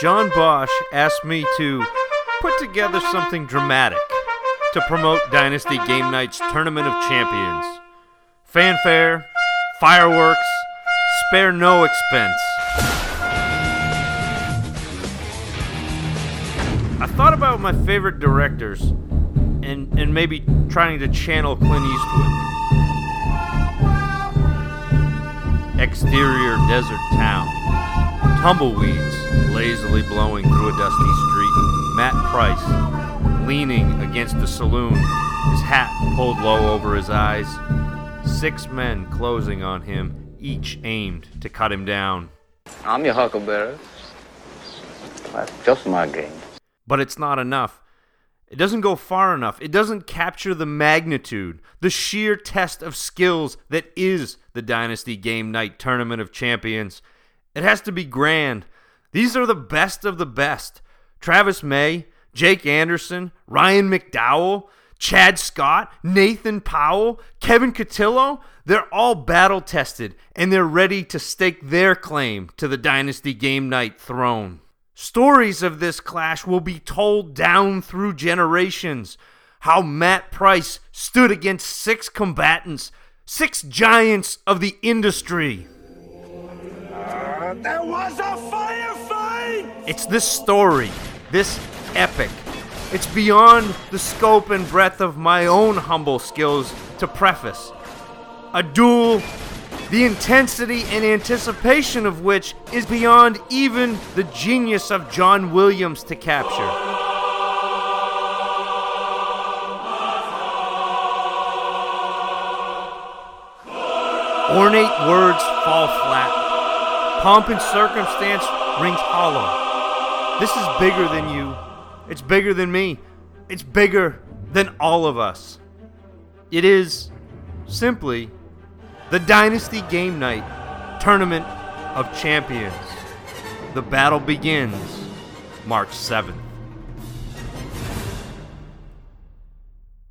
John Bosch asked me to put together something dramatic to promote Dynasty Game Night's Tournament of Champions. Fanfare, fireworks, spare no expense. I thought about my favorite directors and, and maybe trying to channel Clint Eastwood. Exterior desert town. Tumbleweeds lazily blowing through a dusty street. Matt Price leaning against a saloon, his hat pulled low over his eyes. Six men closing on him, each aimed to cut him down. I'm your huckleberry. That's just my game. But it's not enough. It doesn't go far enough. It doesn't capture the magnitude, the sheer test of skills that is the Dynasty Game Night Tournament of Champions. It has to be grand. These are the best of the best. Travis May, Jake Anderson, Ryan McDowell, Chad Scott, Nathan Powell, Kevin Cotillo, they're all battle tested and they're ready to stake their claim to the Dynasty Game Night throne. Stories of this clash will be told down through generations. How Matt Price stood against six combatants, six giants of the industry. There was a firefight! It's this story, this epic. It's beyond the scope and breadth of my own humble skills to preface. A duel, the intensity and anticipation of which is beyond even the genius of John Williams to capture. Ornate words fall flat. Pomp and circumstance rings hollow. This is bigger than you. It's bigger than me. It's bigger than all of us. It is simply the Dynasty Game Night Tournament of Champions. The battle begins March 7th.